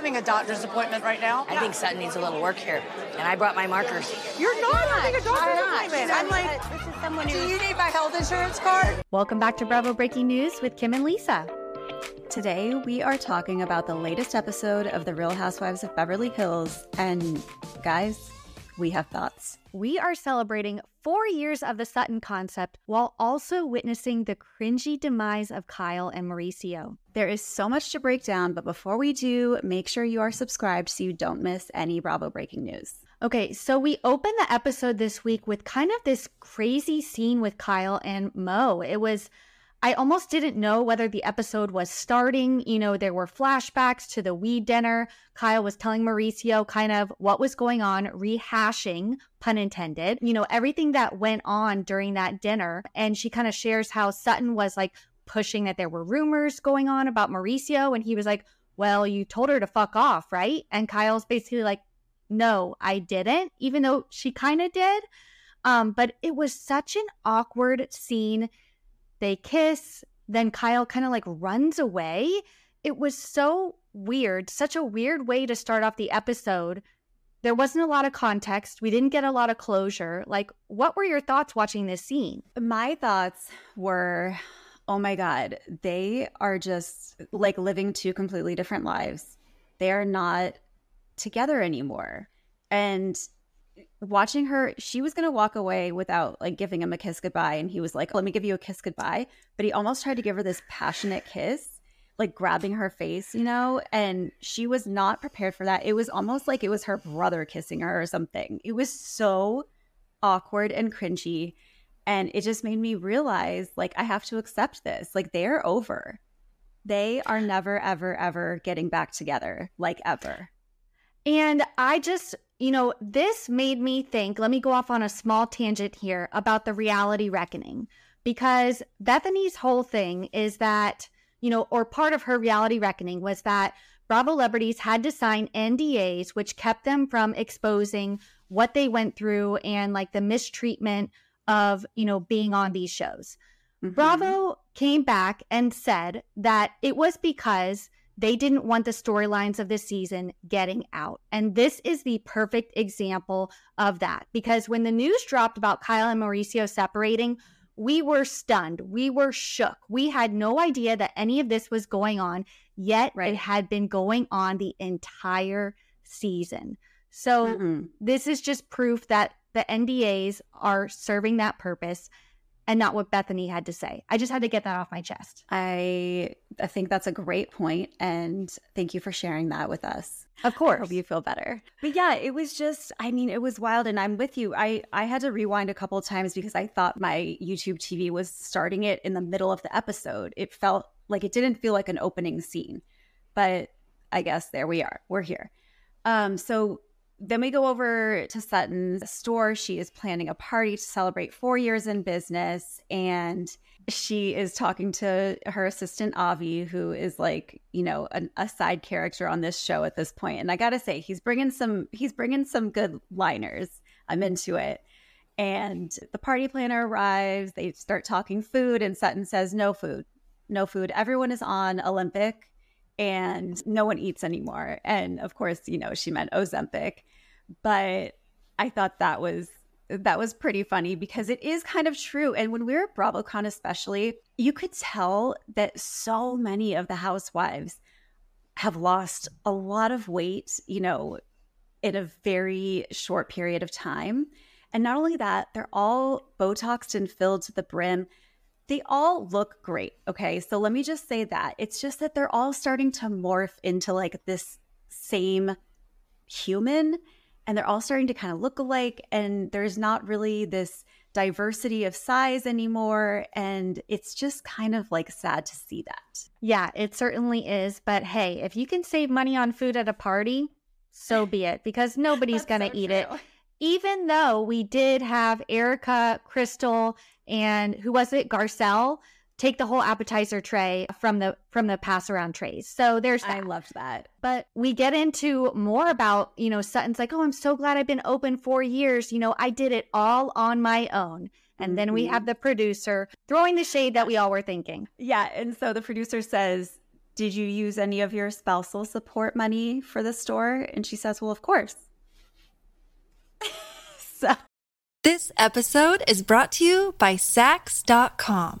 Why am having a doctor's appointment right now? I think Sutton needs a little work here, and I brought my markers. You're not having a doctor's I'm not. appointment. I'm like, this is someone do you need my health insurance card? Welcome back to Bravo Breaking News with Kim and Lisa. Today, we are talking about the latest episode of The Real Housewives of Beverly Hills. And guys, we have thoughts. We are celebrating four years of the Sutton concept while also witnessing the cringy demise of Kyle and Mauricio. There is so much to break down, but before we do, make sure you are subscribed so you don't miss any Bravo breaking news. Okay, so we opened the episode this week with kind of this crazy scene with Kyle and Mo. It was, I almost didn't know whether the episode was starting. You know, there were flashbacks to the weed dinner. Kyle was telling Mauricio kind of what was going on, rehashing, pun intended, you know, everything that went on during that dinner. And she kind of shares how Sutton was like pushing that there were rumors going on about Mauricio. And he was like, well, you told her to fuck off, right? And Kyle's basically like, no, I didn't, even though she kind of did. Um, but it was such an awkward scene. They kiss, then Kyle kind of like runs away. It was so weird, such a weird way to start off the episode. There wasn't a lot of context. We didn't get a lot of closure. Like, what were your thoughts watching this scene? My thoughts were oh my God, they are just like living two completely different lives. They are not together anymore. And watching her, she was going to walk away without like giving him a kiss goodbye. And he was like, let me give you a kiss goodbye. But he almost tried to give her this passionate kiss, like grabbing her face, you know? And she was not prepared for that. It was almost like it was her brother kissing her or something. It was so awkward and cringy. And it just made me realize like, I have to accept this. Like, they're over. They are never, ever, ever getting back together, like ever. And I just, you know, this made me think. Let me go off on a small tangent here about the reality reckoning because Bethany's whole thing is that, you know, or part of her reality reckoning was that Bravo celebrities had to sign NDAs, which kept them from exposing what they went through and like the mistreatment of, you know, being on these shows. Mhm. Bravo came back and said that it was because they didn't want the storylines of this season getting out. And this is the perfect example of that because when the news dropped about Kyle and Mauricio separating, we were stunned. We were shook. We had no idea that any of this was going on, yet Right. it had been going on the entire season. So Mhm. this is just proof that the NDAs are serving that purpose and not what Bethany had to say. I just had to get that off my chest. I I think that's a great point, and thank you for sharing that with us. Of I course. hope you feel better. But yeah, it was just I mean, it was wild and I'm with you. I I had to rewind a couple of times because I thought my YouTube TV was starting it in the middle of the episode. It felt like it didn't feel like an opening scene. But I guess there we are. We're here. Um so then we go over to Sutton's store. She is planning a party to celebrate 4 years in business and she is talking to her assistant Avi, who is like, you know, an, a side character on this show at this point. And I gotta say, he's bringing some, he's bringing some good liners. I'm into it. And the party planner arrives. They start talking food, and Sutton says, "No food, no food. Everyone is on Olympic, and no one eats anymore." And of course, you know, she meant Ozempic, but I thought that was that was pretty funny because it is kind of true. And when we were at BravoCon, especially, you could tell that so many of the housewives have lost a lot of weight, you know, in a very short period of time. And not only that, they're all Botoxed and filled to the brim. They all look great. Okay. So let me just say that. It's just that they're all starting to morph into like this same human and they're all starting to kind of look alike. And there's not really this diversity of size anymore. And it's just kind of like sad to see that. Yeah, it certainly is. But hey, if you can save money on food at a party, so be it, because nobody's going to so eat true. it. Even though we did have Erika, Crystal, and who was it, Garcelle, take the whole appetizer tray from the from the pass around trays. So there's that. I loved that. But we get into more about, you know, Sutton's like, oh, I'm so glad I've been open four years. You know, I did it all on my own. And then we Mhm. have the producer throwing the shade that we all were thinking. Yeah. And so the producer says, Did you use any of your spousal support money for the store? And she says, Well, of course. so This episode is brought to you by Saks.com.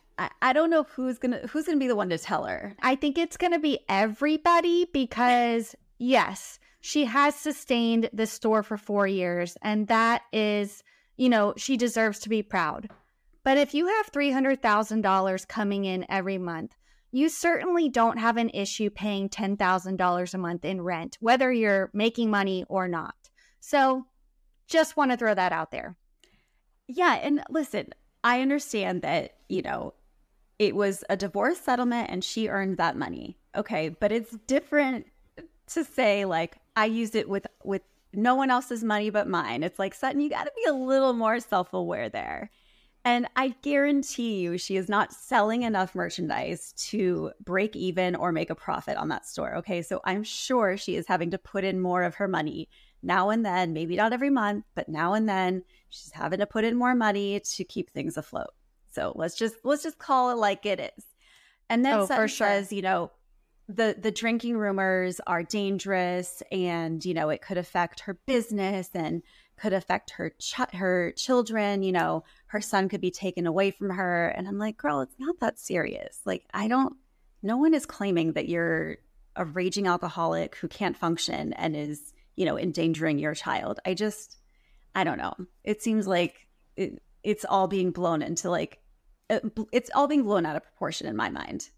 I, I don't know who's gonna who's gonna be the one to tell her. I think it's going to be everybody because, yes, she has sustained the store for four years, and that is, you know, she deserves to be proud. But if you have $300,000 coming in every month, you certainly don't have an issue paying $10,000 a month in rent, whether you're making money or not. So just want to throw that out there. Yeah, and listen, I understand that, you know, it was a divorce settlement and she earned that money. Okay, but it's different to say like I used it with with no one else's money but mine. It's like Sutton, you got to be a little more self-aware there. And I guarantee you she is not selling enough merchandise to break even or make a profit on that store. Okay, so I'm sure she is having to put in more of her money now and then, maybe not every month, but now and then she's having to put in more money to keep things afloat. So let's just let's just call it like it is. And then Oh, Sutton sure. says, you know, the the drinking rumors are dangerous and you know it could affect her business and could affect her ch- her children you know her son could be taken away from her and i'm like girl it's not that serious like i don't no one is claiming that you're a raging alcoholic who can't function and is you know endangering your child i just i don't know it seems like it, it's all being blown into like it's all being blown out of proportion in my mind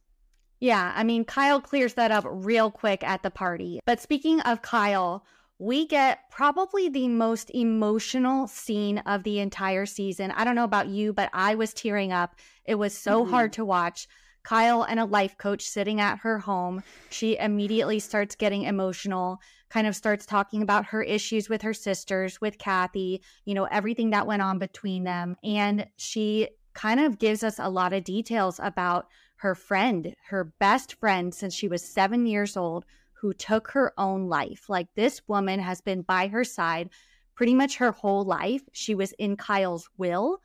Yeah, I mean, Kyle clears that up real quick at the party. But speaking of Kyle, we get probably the most emotional scene of the entire season. I don't know about you, but I was tearing up. It was so Mhm. hard to watch. Kyle and a life coach sitting at her home. She immediately starts getting emotional, kind of starts talking about her issues with her sisters, with Kathy, you know, everything that went on between them. And she kind of gives us a lot of details about her friend, her best friend since she was seven years old, who took her own life. Like this woman has been by her side pretty much her whole life. She was in Kyle's will.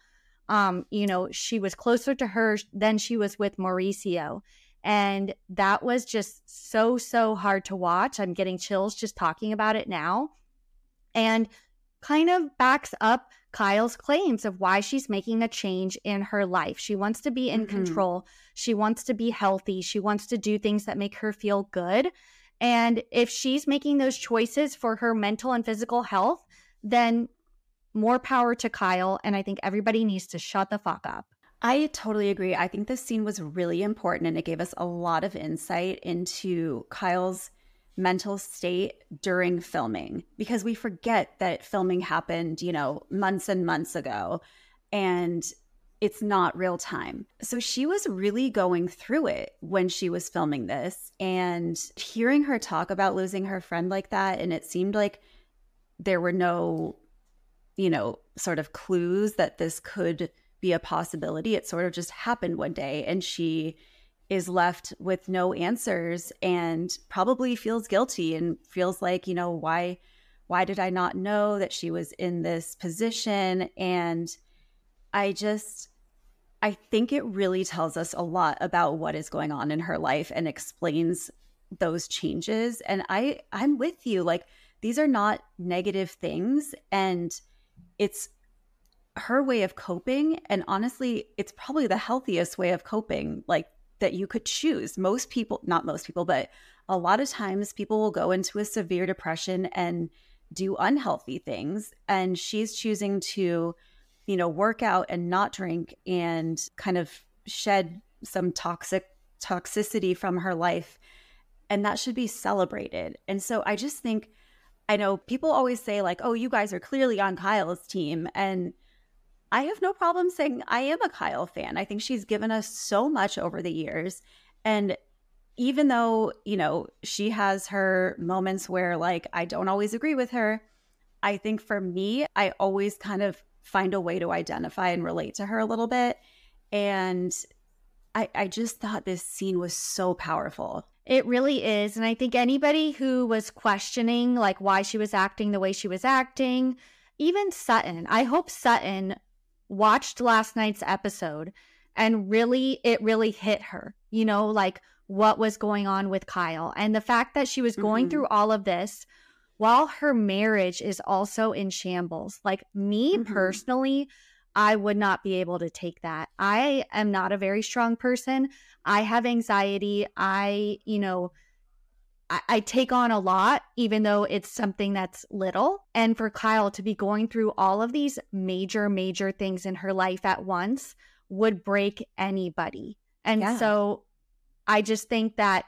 Um, you know, she was closer to her than she was with Mauricio. And that was just so, so hard to watch. I'm getting chills just talking about it now. And kind of backs up Kyle's claims of why she's making a change in her life. She wants to be in Mhm. control. She wants to be healthy. She wants to do things that make her feel good. And if she's making those choices for her mental and physical health, then more power to Kyle. And I think everybody needs to shut the fuck up. I totally agree. I think this scene was really important and it gave us a lot of insight into Kyle's mental state during filming because we forget that filming happened, you know, months and months ago and it's not real time. So she was really going through it when she was filming this and hearing her talk about losing her friend like that and it seemed like there were no you know, sort of clues that this could be a possibility. It sort of just happened one day and she is left with no answers and probably feels guilty and feels like, you know, why why did I not know that she was in this position? And I just, I think it really tells us a lot about what is going on in her life and explains those changes. And I, I'm with you. Like, these are not negative things. And it's her way of coping. And honestly, it's probably the healthiest way of coping, like that you could choose. Most people, not most people, but a lot of times people will go into a severe depression and do unhealthy things. And she's choosing to, you know, work out and not drink and kind of shed some toxic toxicity from her life. And that should be celebrated. And so I just think, I know people always say, like, oh, you guys are clearly on Kyle's team. And I have no problem saying I am a Kyle fan. I think she's given us so much over the years. And even though, you know, she has her moments where like I don't always agree with her, I think for me, I always kind of find a way to identify and relate to her a little bit. And I, I just thought this scene was so powerful. It really is. And I think anybody who was questioning like why she was acting the way she was acting, even Sutton, I hope Sutton watched last night's episode and really, it really hit her, you know, like what was going on with Kyle. And the fact that she was going mm-hmm. through all of this while her marriage is also in shambles. Like me mm-hmm. personally, I would not be able to take that. I am not a very strong person. I have anxiety. I, you know, I, I, take on a lot, even though it's something that's little. And for Kyle to be going through all of these major, major things in her life at once would break anybody. And yeah. so I just think that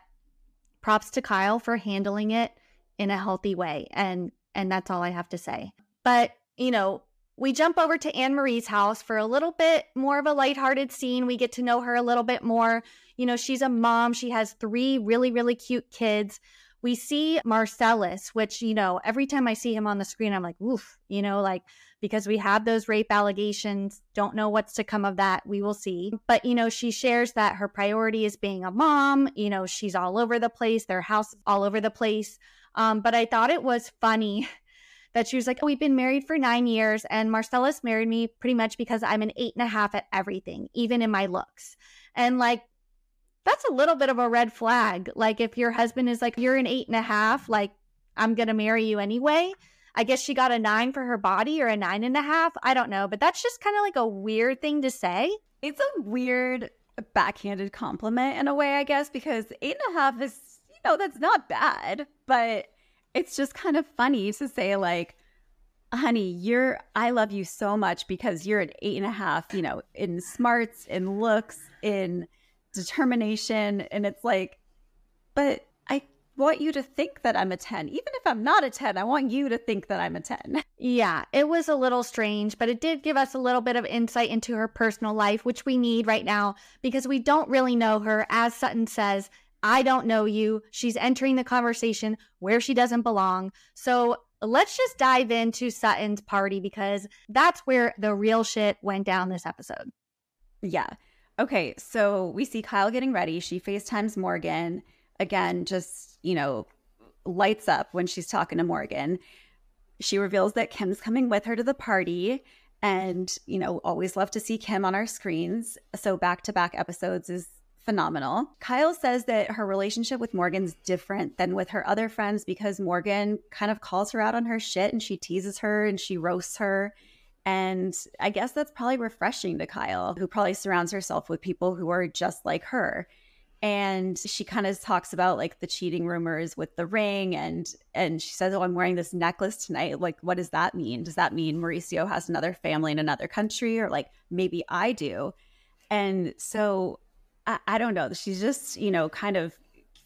props to Kyle for handling it in a healthy way. And and that's all I have to say. But, you know, we jump over to Annemarie's house for a little bit more of a lighthearted scene. We get to know her a little bit more. You know, she's a mom. She has three really, really cute kids. We see Marcellus, which, you know, every time I see him on the screen, I'm like, oof, you know, like because we have those rape allegations. Don't know what's to come of that. We will see. But, you know, she shares that her priority is being a mom. You know, she's all over the place, their house all over the place. Um, but I thought it was funny that she was like, oh, We've been married for nine years, and Marcellus married me pretty much because I'm an eight and a half at everything, even in my looks. And like, that's a little bit of a red flag. Like, if your husband is like, You're an eight and a half, like, I'm going to marry you anyway. I guess she got a nine for her body or a nine and a half. I don't know, but that's just kind of like a weird thing to say. It's a weird backhanded compliment in a way, I guess, because eight and a half is, you know, that's not bad, but it's just kind of funny to say, like, honey, you're, I love you so much because you're an eight and a half, you know, in smarts, in looks, in determination. And it's like, but I want you to think that I'm a 10. Even if I'm not a 10, I want you to think that I'm a 10. Yeah, it was a little strange, but it did give us a little bit of insight into her personal life, which we need right now because we don't really know her. As Sutton says, I don't know you. She's entering the conversation where she doesn't belong. So let's just dive into Sutton's party because that's where the real shit went down this episode. Yeah. Okay. So we see Kyle getting ready. She FaceTimes Morgan. Again, just, you know, lights up when she's talking to Morgan. She reveals that Kim's coming with her to the party. And, you know, always love to see Kim on our screens. So back to back episodes is phenomenal. Kyle says that her relationship with Morgan's different than with her other friends because Morgan kind of calls her out on her shit and she teases her and she roasts her. And I guess that's probably refreshing to Kyle, who probably surrounds herself with people who are just like her. And she kind of talks about like the cheating rumors with the ring and and she says, "Oh, I'm wearing this necklace tonight. Like what does that mean? Does that mean Mauricio has another family in another country or like maybe I do?" And so I, I don't know. She's just, you know, kind of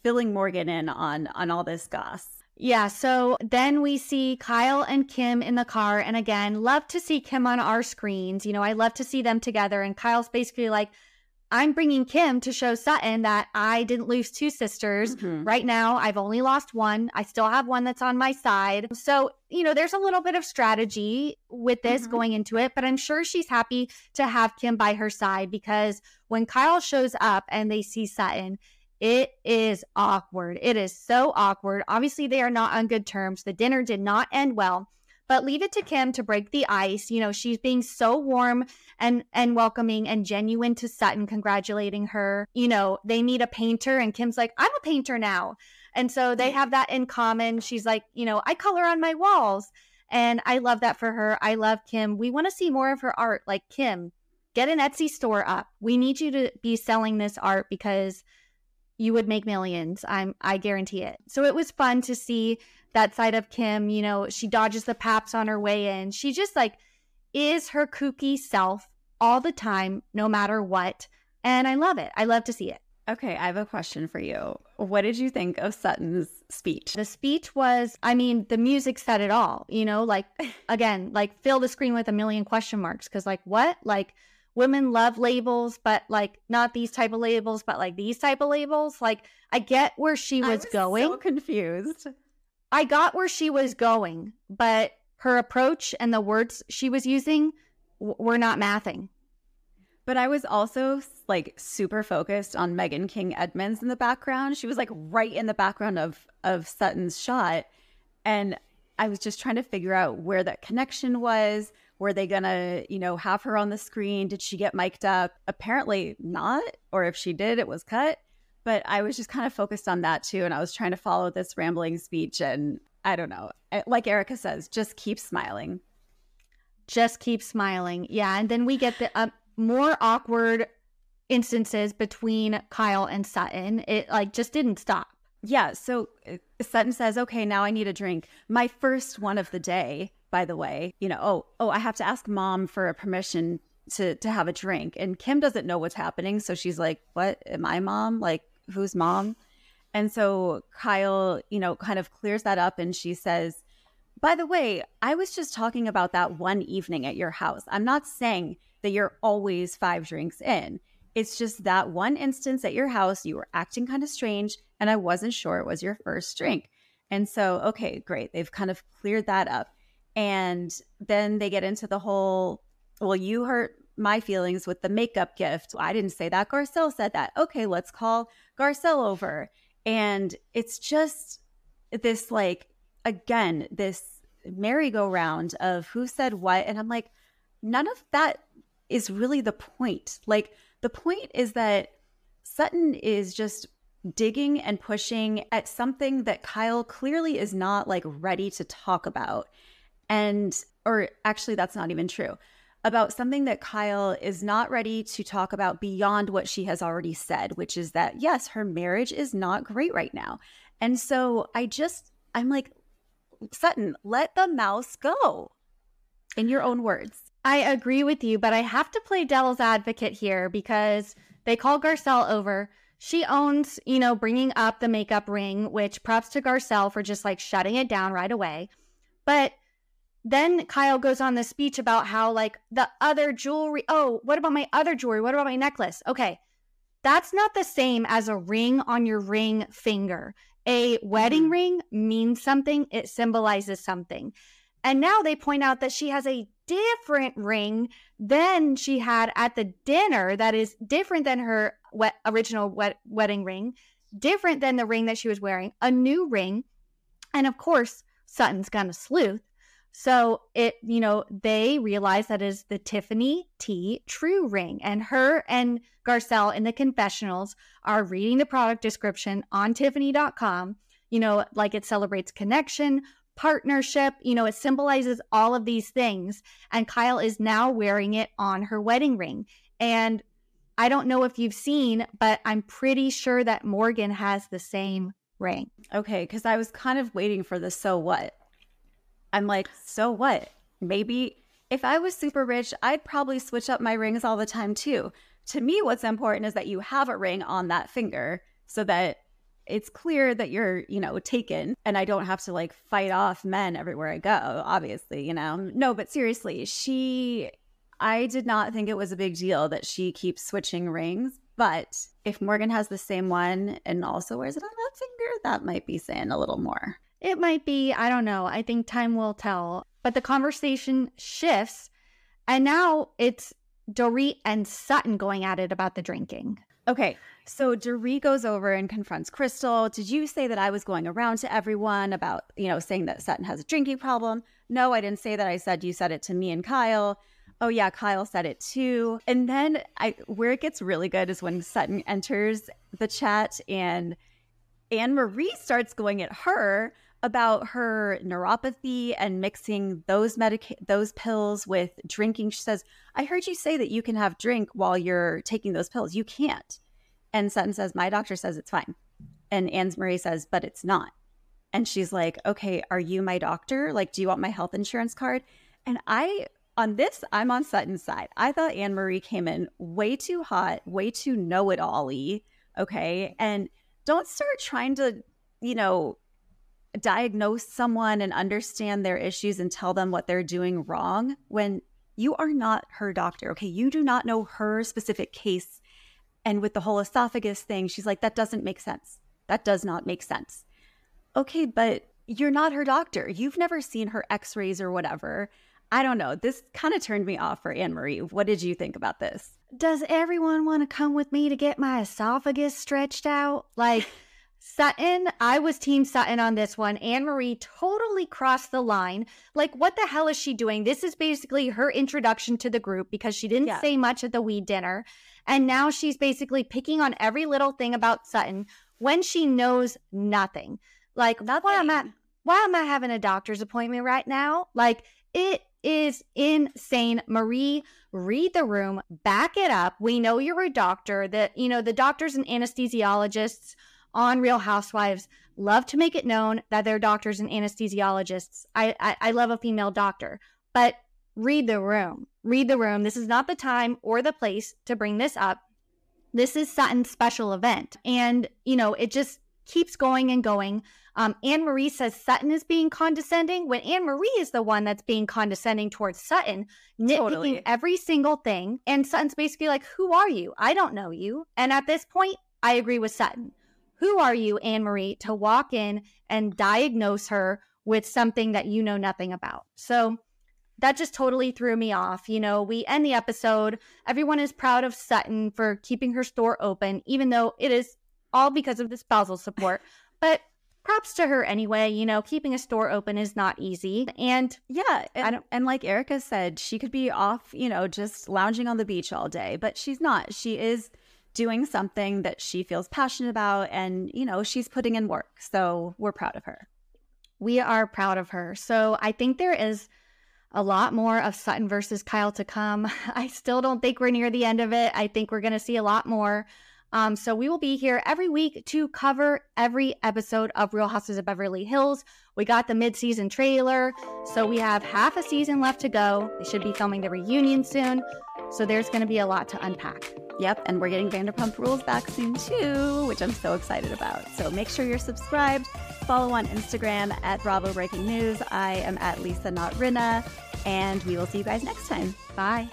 filling Morgan in on on all this goss. Yeah, so then we see Kyle and Kim in the car. And again, love to see Kim on our screens. You know, I love to see them together. And Kyle's basically like, I'm bringing Kim to show Sutton that I didn't lose two sisters. Mm-hmm. Right now, I've only lost one. I still have one that's on my side. So, you know, there's a little bit of strategy with this mm-hmm. going into it, but I'm sure she's happy to have Kim by her side because when Kyle shows up and they see Sutton, It is awkward. It is so awkward. Obviously, they are not on good terms. The dinner did not end well, but leave it to Kim to break the ice. You know, she's being so warm and and welcoming and genuine to Sutton, congratulating her. You know, they need a painter, and Kim's like, I'm a painter now. And so they mm. have that in common. She's like, you know, I color on my walls. And I love that for her. I love Kim. We want to see more of her art. Like, Kim, get an Etsy store up. We need you to be selling this art because you would make millions. I'm I guarantee it. So it was fun to see that side of Kim, you know, she dodges the paps on her way in. She just like is her kooky self all the time no matter what, and I love it. I love to see it. Okay, I have a question for you. What did you think of Sutton's speech? The speech was, I mean, the music said it all, you know, like again, like fill the screen with a million question marks cuz like what? Like women love labels, but like not these type of labels, but like these type of labels. Like I get where she was, was going. So confused. I got where she was going, but her approach and the words she was using w- were not mathing. But I was also like super focused on Meghan King Edmonds in the background. She was like right in the background of of Sutton's shot, and I was just trying to figure out where that connection was were they gonna, you know, have her on the screen? Did she get mic'd up? Apparently not. Or if she did, it was cut. But I was just kind of focused on that too. And I was trying to follow this rambling speech. And I don't know. Like Erika says, just keep smiling. Just keep smiling. Yeah. And then we get the uh, more awkward instances between Kyle and Sutton. It like just didn't stop. Yeah. So uh, Sutton says, okay, now I need a drink. My first one of the day by the way, you know, oh, oh, I have to ask mom for a permission to to have a drink. And Kim doesn't know what's happening, so she's like, "What? Am I mom? Like, who's mom?" And so Kyle, you know, kind of clears that up and she says, "By the way, I was just talking about that one evening at your house. I'm not saying that you're always 5 drinks in. It's just that one instance at your house you were acting kind of strange and I wasn't sure it was your first drink." And so, okay, great. They've kind of cleared that up. And then they get into the whole, well, you hurt my feelings with the makeup gift. I didn't say that. Garcelle said that. Okay, let's call Garcelle over. And it's just this, like, again, this merry-go-round of who said what. And I'm like, none of that is really the point. Like, the point is that Sutton is just digging and pushing at something that Kyle clearly is not like ready to talk about and or actually that's not even true about something that Kyle is not ready to talk about beyond what she has already said, which is that yes, her marriage is not great right now. And so I just I'm like Sutton, let the mouse go. In your own words. I agree with you, but I have to play devil's advocate here because they call Garcelle over. She owns, you know, bringing up the makeup ring, which props to Garcelle for just like shutting it down right away. But then Kyle goes on the speech about how, like, the other jewelry. Oh, what about my other jewelry? What about my necklace? Okay. That's not the same as a ring on your ring finger. A wedding mm-hmm. ring means something, it symbolizes something. And now they point out that she has a different ring than she had at the dinner that is different than her wet, original wet, wedding ring, different than the ring that she was wearing, a new ring. And of course, Sutton's gonna sleuth. So it, you know, they realize that is the Tiffany T true ring. And her and Garcelle in the confessionals are reading the product description on Tiffany.com. You know, like it celebrates connection, partnership, you know, it symbolizes all of these things. And Kyle is now wearing it on her wedding ring. And I don't know if you've seen, but I'm pretty sure that Morgan has the same ring. Okay, because I was kind of waiting for the so what. I'm like, so what? Maybe if I was super rich, I'd probably switch up my rings all the time too. To me, what's important is that you have a ring on that finger so that it's clear that you're, you know, taken and I don't have to like fight off men everywhere I go, obviously, you know. No, but seriously, she I did not think it was a big deal that she keeps switching rings, but if Morgan has the same one and also wears it on that finger, that might be saying a little more. It might be, I don't know. I think time will tell. But the conversation shifts, and now it's Dorit and Sutton going at it about the drinking. Okay. So Dorit goes over and confronts Crystal. Did you say that I was going around to everyone about, you know, saying that Sutton has a drinking problem? No, I didn't say that. I said you said it to me and Kyle. Oh yeah, Kyle said it too. And then I where it gets really good is when Sutton enters the chat and Annemarie starts going at her about her neuropathy and mixing those medica- those pills with drinking. She says, "I heard you say that you can have drink while you're taking those pills. You can't." And Sutton says, "My doctor says it's fine." And Annemarie says, "But it's not." And she's like, "Okay, are you my doctor? Like, do you want my health insurance card?" And I on this, I'm on Sutton's side. I thought Annemarie came in way too hot, way too know it all Okay. And don't start trying to, you know, diagnose someone and understand their issues and tell them what they're doing wrong when you are not her doctor. Okay. You do not know her specific case. And with the whole esophagus thing, she's like, that doesn't make sense. That does not make sense. Okay. But you're not her doctor. You've never seen her x rays or whatever. I don't know. This kind of turned me off for Annemarie. What did you think about this? Does everyone want to come with me to get my esophagus stretched out? Like, Sutton, I was Team Sutton on this one. Annemarie totally crossed the line. Like, what the hell is she doing? This is basically her introduction to the group because she didn't yeah. say much at the weed dinner. And now she's basically picking on every little thing about Sutton when she knows nothing. Like, nothing. why am I why am I having a doctor's appointment right now? Like, it is insane. Marie, read the room, back it up. We know you're a doctor, that, you know, the doctors and anesthesiologists on Real Housewives love to make it known that they're doctors and anesthesiologists. I, I, I love a female doctor, but read the room. Read the room. This is not the time or the place to bring this up. This is Sutton's special event. And, you know, it just keeps going and going. Um, Annemarie says Sutton is being condescending when Annemarie is the one that's being condescending towards Sutton, nitpicking totally. every single thing. And Sutton's basically like, Who are you? I don't know you. And at this point, I agree with Sutton. Who are you, Annemarie, to walk in and diagnose her with something that you know nothing about? So that just totally threw me off. You know, we end the episode. Everyone is proud of Sutton for keeping her store open, even though it is all because of the spousal support. But props to her anyway. You know, keeping a store open is not easy. And yeah, and, I don't, and like Erika said, she could be off, you know, just lounging on the beach all day, but she's not. She is doing something that she feels passionate about and, you know, she's putting in work. So we're proud of her. We are proud of her. So I think there is a lot more of Sutton versus Kyle to come. I still don't think we're near the end of it. I think we're going to see a lot more. Um, so we will be here every week to cover every episode of Real Houses of Beverly Hills. We got the mid-season trailer, so we have half a season left to go. They should be filming the reunion soon, so there's going to be a lot to unpack. Yep, and we're getting Vanderpump Rules back soon too, which I'm so excited about. So make sure you're subscribed. Follow on Instagram at Bravo Breaking News. I am at Lisa Not Rinna, and we will see you guys next time. Bye.